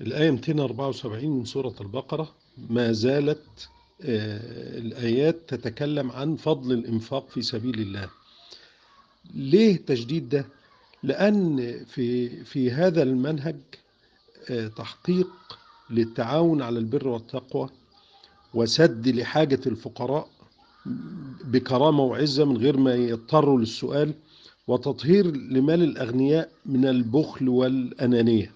الآية 274 من سورة البقرة ما زالت آه، الآيات تتكلم عن فضل الإنفاق في سبيل الله ليه تجديد ده؟ لأن في, في هذا المنهج آه، تحقيق للتعاون على البر والتقوى وسد لحاجة الفقراء بكرامة وعزة من غير ما يضطروا للسؤال وتطهير لمال الأغنياء من البخل والأنانية